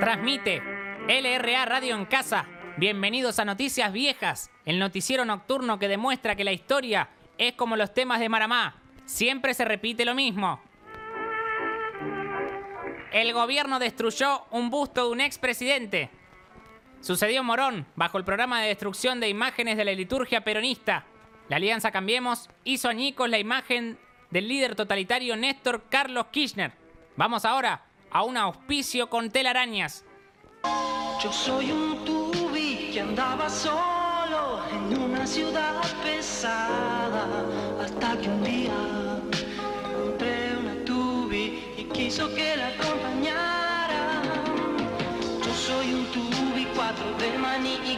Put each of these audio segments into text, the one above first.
Transmite LRA Radio en Casa. Bienvenidos a Noticias Viejas, el noticiero nocturno que demuestra que la historia es como los temas de Maramá. Siempre se repite lo mismo. El gobierno destruyó un busto de un expresidente. Sucedió Morón, bajo el programa de destrucción de imágenes de la liturgia peronista. La Alianza Cambiemos hizo añicos la imagen del líder totalitario Néstor Carlos Kirchner. Vamos ahora a un auspicio con telarañas. Yo soy un tubi que andaba solo en una ciudad pesada hasta que un día encontré una tubi y quiso que la acompañara. Yo soy un tubi, cuatro de maní y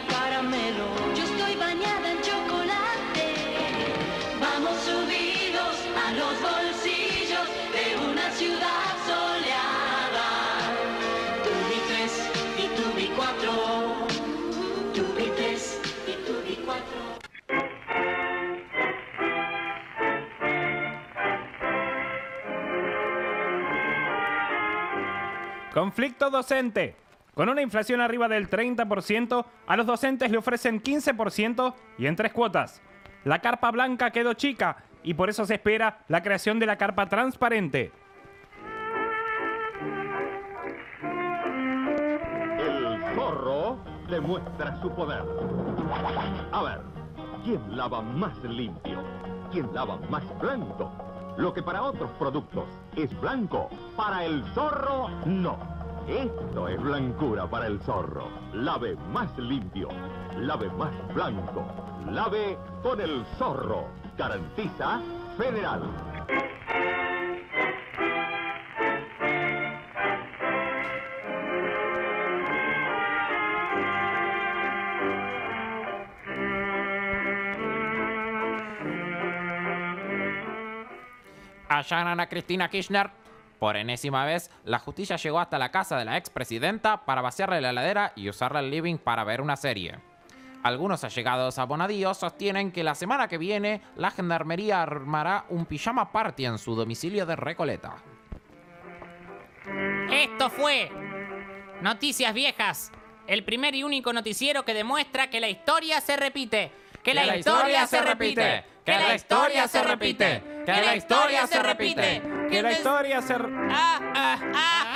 Conflicto docente. Con una inflación arriba del 30%, a los docentes le ofrecen 15% y en tres cuotas. La carpa blanca quedó chica y por eso se espera la creación de la carpa transparente. El zorro demuestra su poder. A ver, ¿quién lava más limpio? ¿Quién lava más blanco? Lo que para otros productos es blanco, para el zorro no. Esto es blancura para el zorro. Lave más limpio, lave más blanco, lave con el zorro. Garantiza Federal. Allanan a Cristina Kirchner. Por enésima vez, la justicia llegó hasta la casa de la expresidenta para vaciarle la heladera y usarla el living para ver una serie. Algunos allegados a Bonadío sostienen que la semana que viene la gendarmería armará un pijama party en su domicilio de Recoleta. Esto fue Noticias Viejas, el primer y único noticiero que demuestra que la historia se repite. Que la, historia se repite. Que la historia se repite. Que la historia se repite. Que la historia se... Ah, ah, ah.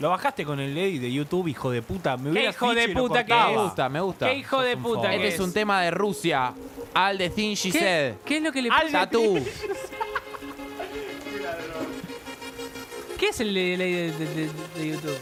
Lo bajaste con el edit de YouTube, hijo de puta. Me ¿Qué hijo de puta que. Me gusta, me gusta. Qué hijo de un puta que Este es un tema de Rusia. Al de Thin she said. ¿Qué es lo que le Al- Tatú. ¿Qué es el de, de- de- de- de YouTube?